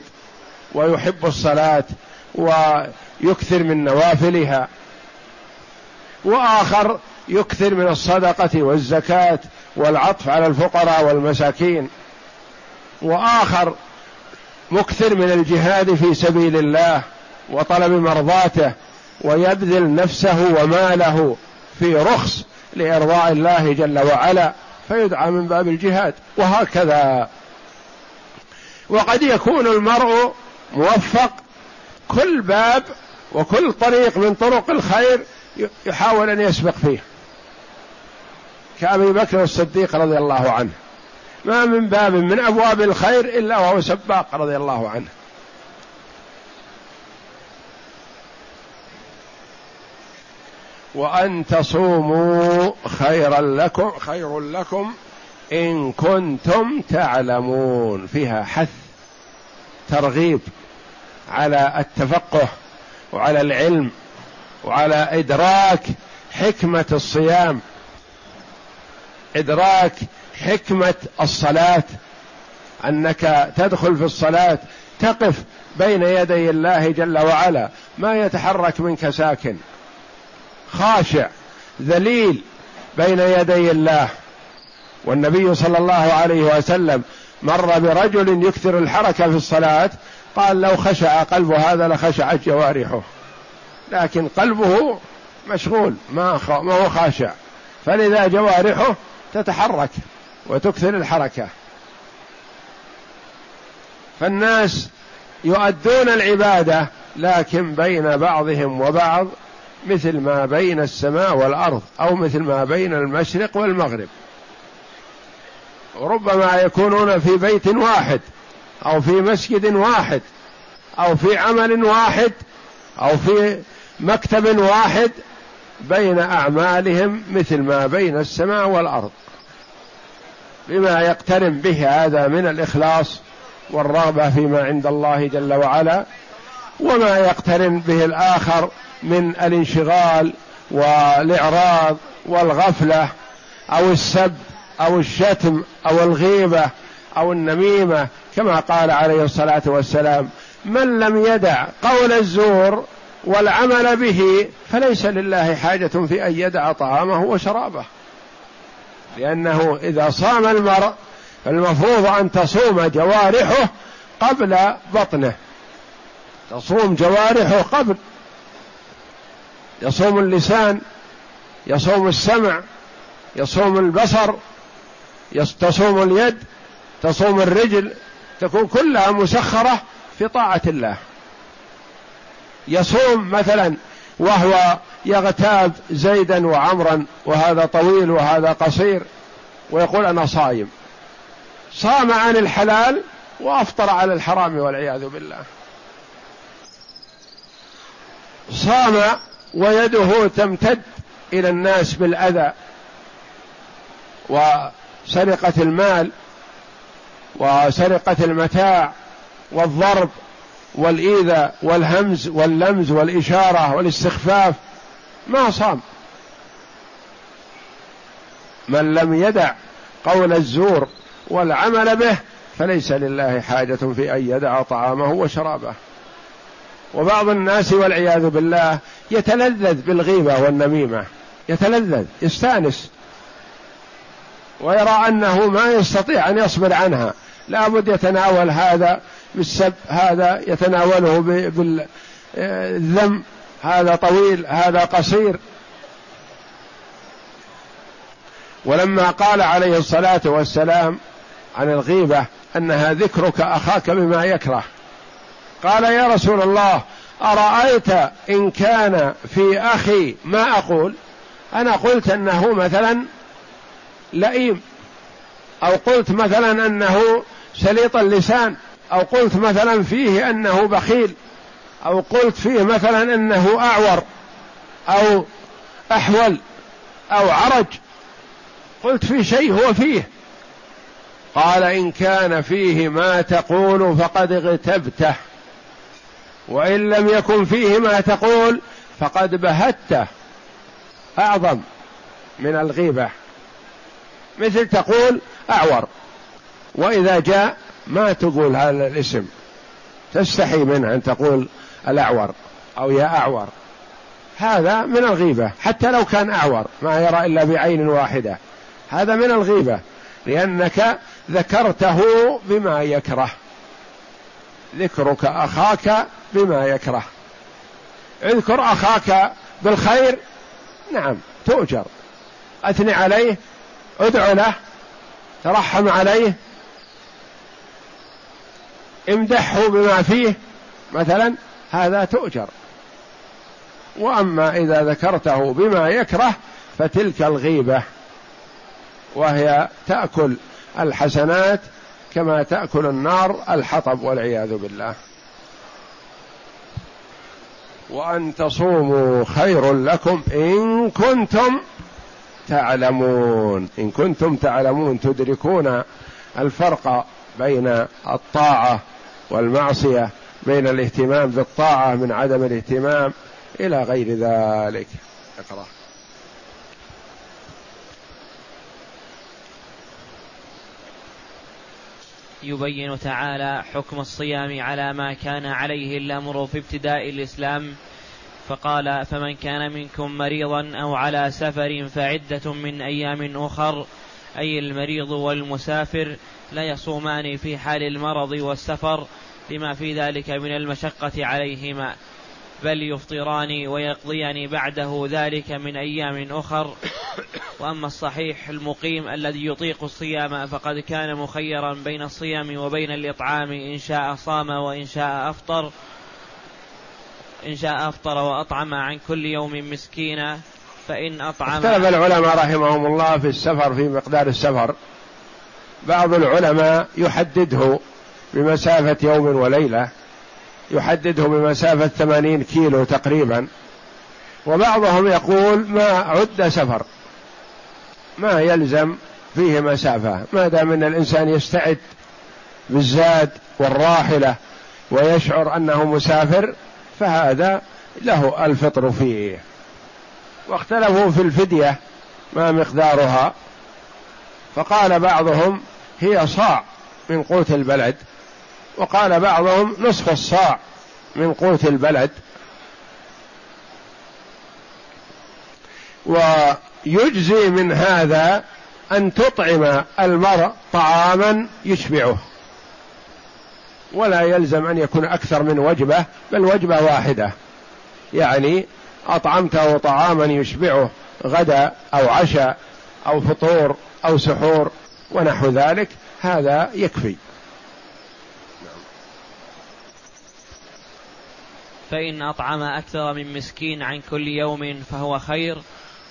ويحب الصلاة ويكثر من نوافلها. وآخر يكثر من الصدقة والزكاة والعطف على الفقراء والمساكين. وآخر مكثر من الجهاد في سبيل الله وطلب مرضاته ويبذل نفسه وماله في رخص لإرضاء الله جل وعلا فيدعى من باب الجهاد وهكذا. وقد يكون المرء موفق كل باب وكل طريق من طرق الخير يحاول أن يسبق فيه. كأبي بكر الصديق رضي الله عنه. ما من باب من أبواب الخير إلا وهو سباق رضي الله عنه. وأن تصوموا خيرا لكم خير لكم إن كنتم تعلمون. فيها حث ترغيب على التفقه وعلى العلم وعلى إدراك حكمة الصيام إدراك حكمة الصلاة. أنك تدخل في الصلاة تقف بين يدي الله جل وعلا ما يتحرك منك ساكن. خاشع ذليل بين يدي الله. والنبي صلى الله عليه وسلم مر برجل يكثر الحركة في الصلاة قال لو خشع قلب هذا لخشعت جوارحه. لكن قلبه مشغول ما ما هو خاشع. فلذا جوارحه تتحرك وتكثر الحركة. فالناس يؤدون العبادة لكن بين بعضهم وبعض مثل ما بين السماء والأرض أو مثل ما بين المشرق والمغرب. ربما يكونون في بيت واحد أو في مسجد واحد أو في عمل واحد أو في مكتب واحد بين أعمالهم مثل ما بين السماء والأرض. بما يقترن به هذا من الإخلاص والرغبة فيما عند الله جل وعلا وما يقترن به الآخر من الانشغال والإعراض والغفلة أو السب أو الشتم أو الغيبة أو النميمة كما قال عليه الصلاة والسلام من لم يدع قول الزور والعمل به فليس لله حاجة في أن يدع طعامه وشرابه. لأنه إذا صام المرء فالمفروض أن تصوم جوارحه قبل بطنه. تصوم جوارحه قبل يصوم اللسان يصوم السمع يصوم البصر تصوم اليد تصوم الرجل تكون كلها مسخرة في طاعة الله. يصوم مثلا وهو يغتاب زيدا وعمرا وهذا طويل وهذا قصير ويقول أنا صايم. صام عن الحلال وأفطر على الحرام والعياذ بالله. صام ويده تمتد إلى الناس بالأذى وسرقة المال وسرقة المتاع والضرب والإيذاء والهمز واللمز والإشارة والاستخفاف ما صام. من لم يدع قول الزور والعمل به فليس لله حاجة في أن يدع طعامه وشرابه. وبعض الناس والعياذ بالله يتلذذ بالغيبة والنميمة. يتلذذ يستأنس. ويرى أنه ما يستطيع أن يصبر عنها. لابد يتناول هذا بالسب هذا يتناوله بالذم. هذا طويل هذا قصير. ولما قال عليه الصلاة والسلام عن الغيبة أنها ذكرك أخاك بما يكره قال يا رسول الله أرأيت إن كان في أخي ما أقول؟ أنا قلت أنه مثلا لئيم. أو قلت مثلا أنه سليط اللسان. أو قلت مثلا فيه أنه بخيل. أو قلت فيه مثلا أنه أعور. أو أحول. أو عرج. قلت في شيء هو فيه. قال إن كان فيه ما تقول فقد اغتبته. وإن لم يكن فيه ما تقول فقد بهته أعظم من الغيبة. مثل تقول أعور. وإذا جاء ما تقول هذا الاسم. تستحي منه أن تقول الأعور أو يا أعور. هذا من الغيبة. حتى لو كان أعور ما يرى إلا بعين واحدة. هذا من الغيبة. لأنك ذكرته بما يكره. ذكرك أخاك بما يكره. اذكر أخاك بالخير. نعم تؤجر. أثني عليه ادع له ترحم عليه. امدحه بما فيه مثلا هذا تؤجر. وأما إذا ذكرته بما يكره فتلك الغيبة. وهي تأكل الحسنات كما تأكل النار الحطب والعياذ بالله. وأن تصوموا خير لكم إن كنتم تعلمون. إن كنتم تعلمون تدركون الفرق بين الطاعة والمعصية بين الاهتمام بالطاعة من عدم الاهتمام إلى غير ذلك. اقرأ. يبين تعالى حكم الصيام على ما كان عليه الأمر في ابتداء الإسلام. فقال فمن كان منكم مريضا أو على سفر فعدة من أيام أخر أي المريض والمسافر لا يصومان في حال المرض والسفر لما في ذلك من المشقة عليهما. بل يفطران ويقضيان بعده ذلك من أيام أخر. وأما الصحيح المقيم الذي يطيق الصيام فقد كان مخيرا بين الصيام وبين الإطعام إن شاء صام وإن شاء أفطر. إن شاء أفطر وأطعم عن كل يوم مسكينا فإن أطعم اختلف العلماء رحمهم الله في السفر في مقدار السفر. بعض العلماء يحدده بمسافة يوم وليلة يحدده بمسافة ثمانين كيلو تقريبا. وبعضهم يقول ما عد سفر. ما يلزم فيه مسافة. ما دام أن الإنسان يستعد بالزاد والراحلة ويشعر أنه مسافر فهذا له الفطر فيه. واختلفوا في الفدية ما مقدارها. فقال بعضهم هي صاع من قوت البلد. وقال بعضهم نصف الصاع من قوت البلد. ويجزي من هذا أن تطعم المرء طعاما يشبعه. ولا يلزم أن يكون أكثر من وجبة بل وجبة واحدة. يعني أطعمته طعاما يشبعه غدا أو عشاء أو فطور أو سحور ونحو ذلك هذا يكفي. فإن أطعم أكثر من مسكين عن كل يوم فهو خير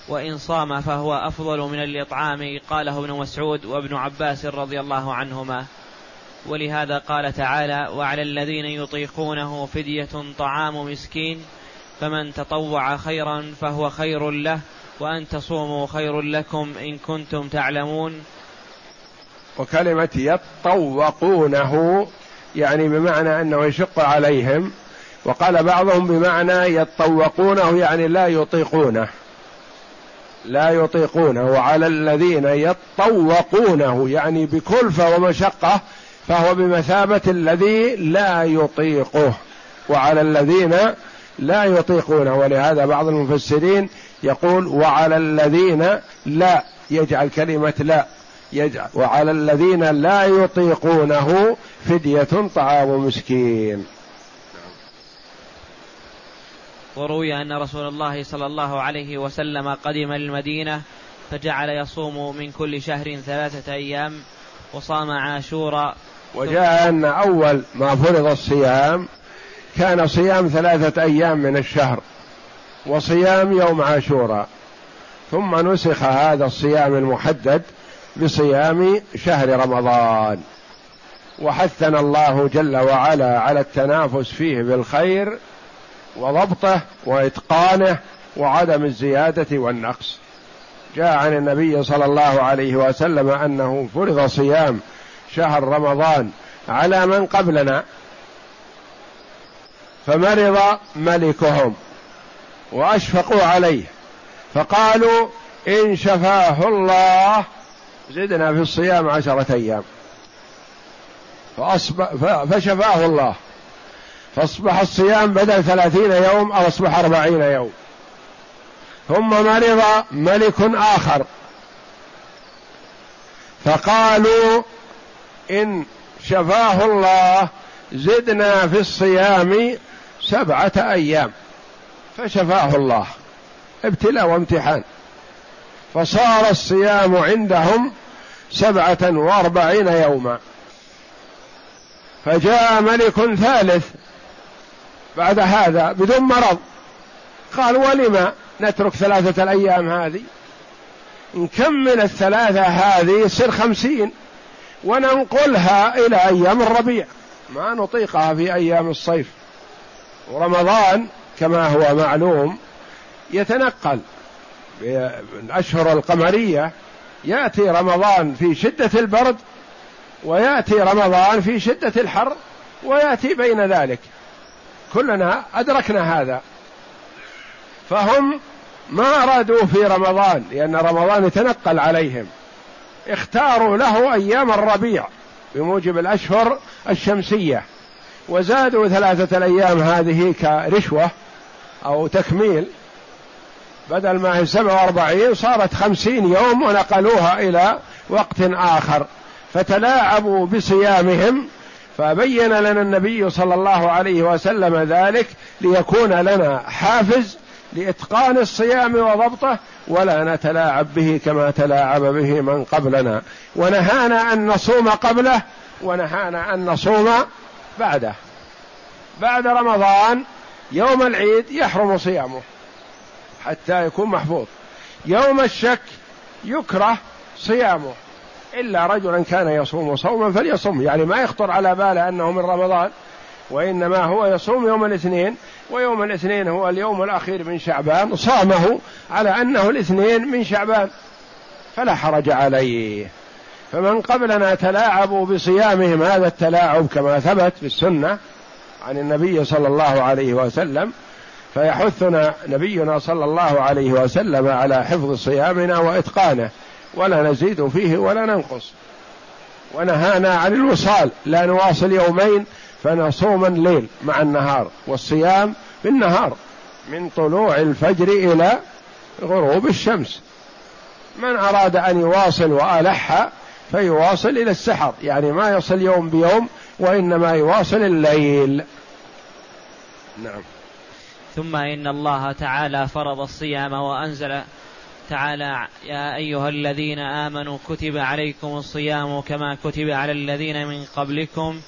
وإن صام فهو أفضل من الإطعام قاله ابن مسعود وابن عباس رضي الله عنهما. ولهذا قال تعالى وعلى الذين يطيقونه فدية طعام مسكين فمن تطوع خيرا فهو خير له وأن تصوموا خير لكم إن كنتم تعلمون وكلمة يطوقونه يعني بمعنى أنه يشق عليهم وقال بعضهم بمعنى يطوقونه يعني لا يطيقونه. لا يطيقونه. وعلى الذين يطوقونه يعني بكلفة ومشقة فهو بمثابة الذي لا يطيقه. وعلى الذين لا يطيقونه. ولهذا بعض المفسرين يقول وعلى الذين لا. يجعل كلمة لا. يجعل وعلى الذين لا يطيقونه فدية طعام مسكين. وروي أن رسول الله صلى الله عليه وسلم قدم المدينة فجعل يصوم من كل شهر ثلاثة أيام وصام عاشورا. وجاء أن أول ما فرض الصيام كان صيام ثلاثة أيام من الشهر وصيام يوم عاشوراء ثم نسخ هذا الصيام المحدد بصيام شهر رمضان. وحثنا الله جل وعلا على التنافس فيه بالخير وضبطه وإتقانه وعدم الزيادة والنقص. جاء عن النبي صلى الله عليه وسلم أنه فرض صيام شهر رمضان على من قبلنا فمرض ملكهم وأشفقوا عليه. فقالوا إن شفاه الله زدنا في الصيام عشرة أيام. فأصبح فشفاه الله. فأصبح الصيام بدل ثلاثين يوم أو أصبح أربعين يوم. ثم مرض ملك آخر. فقالوا إن شفاه الله زدنا في الصيام سبعة أيام. فشفاه الله. ابتلاء وامتحان. فصار الصيام عندهم سبعة وأربعين يوما. فجاء ملك ثالث بعد هذا بدون مرض. قال ولم نترك ثلاثة الأيام هذه؟ نكمل الثلاثة هذه يصير خمسين وننقلها إلى أيام الربيع. ما نطيقها في أيام الصيف. ورمضان كما هو معلوم يتنقل. بالأشهر القمرية يأتي رمضان في شدة البرد ويأتي رمضان في شدة الحر ويأتي بين ذلك. كلنا أدركنا هذا. فهم ما أرادوا في رمضان لأن رمضان يتنقل عليهم. اختاروا له أيام الربيع بموجب الأشهر الشمسية. وزادوا ثلاثة الأيام هذه كرشوة أو تكميل. بدل ما هي سبعة وأربعين صارت خمسين يوم ونقلوها إلى وقت آخر. فتلاعبوا بصيامهم فبين لنا النبي صلى الله عليه وسلم ذلك ليكون لنا حافز لإتقان الصيام وضبطه ولا نتلاعب به كما تلاعب به من قبلنا. ونهانا أن نصوم قبله ونهانا أن نصوم بعده. بعد رمضان يوم العيد يحرم صيامه حتى يكون محفوظ. يوم الشك يكره صيامه. إلا رجلا كان يصوم صوما فليصم يعني ما يخطر على باله أنه من رمضان وإنما هو يصوم يوم الاثنين ويوم الاثنين هو اليوم الأخير من شعبان صامه على أنه الاثنين من شعبان فلا حرج عليه. فمن قبلنا تلاعبوا بصيامهم هذا التلاعب كما ثبت في السنة عن النبي صلى الله عليه وسلم فيحثنا نبينا صلى الله عليه وسلم على حفظ صيامنا وإتقانه. ولا نزيد فيه ولا ننقص. ونهانا عن الوصال. لا نواصل يومين فنصوم الليل مع النهار والصيام بالنهار من طلوع الفجر إلى غروب الشمس. من أراد أن يواصل وألح فيواصل إلى السحر. يعني ما يصل يوم بيوم وإنما يواصل الليل. نعم. ثم إن الله تعالى فرض الصيام وأنزل تعالى يا أيها الذين آمنوا كتب عليكم الصيام كما كتب على الذين من قبلكم.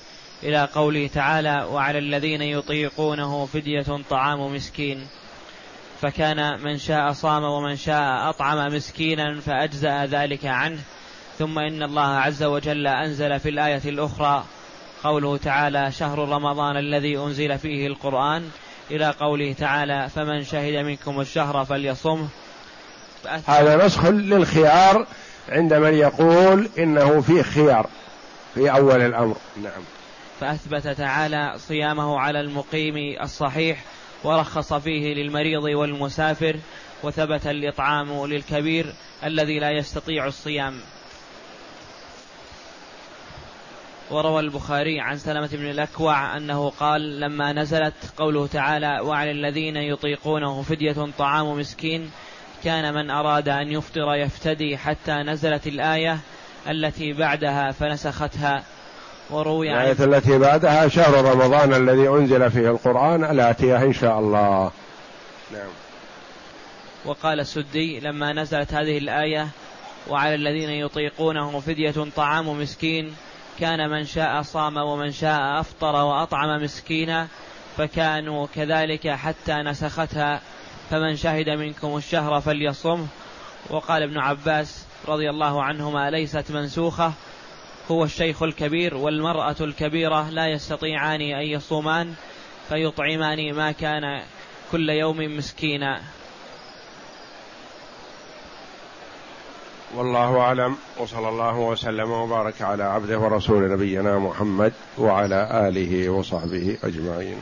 إلى قوله تعالى وعلى الذين يطيقونه فدية طعام مسكين. فكان من شاء صام ومن شاء أطعم مسكينا فأجزأ ذلك عنه. ثم إن الله عز وجل أنزل في الآية الأخرى قوله تعالى شهر رمضان الذي أنزل فيه القرآن. إلى قوله تعالى فمن شهد منكم الشهر فليصمه. هذا نسخ للخيار عند من يقول إنه فيه خيار في أول الأمر. نعم. فأثبت تعالى صيامه على المقيم الصحيح ورخص فيه للمريض والمسافر وثبت الإطعام للكبير الذي لا يستطيع الصيام. وروى البخاري عن سلمة بن الأكوع أنه قال لما نزلت قوله تعالى وعلى الذين يطيقونه فدية طعام مسكين كان من أراد أن يفطر يفتدي حتى نزلت الآية التي بعدها فنسختها وروي الآية التي بعدها شهر رمضان الذي أنزل فيه القرآن الآتية إن شاء الله. نعم. وقال السدي لما نزلت هذه الآية وعلى الذين يطيقونه فدية طعام مسكين كان من شاء صام ومن شاء أفطر وأطعم مسكينا فكانوا كذلك حتى نسختها فمن شهد منكم الشهر فليصمه وقال ابن عباس رضي الله عنهما ليست منسوخة. هو الشيخ الكبير والمرأة الكبيرة لا يستطيعان أن يصومان فيطعمان ما كان كل يوم مسكينا. والله أعلم وصلى الله وسلم وبارك على عبده ورسول نبينا محمد وعلى آله وصحبه أجمعين.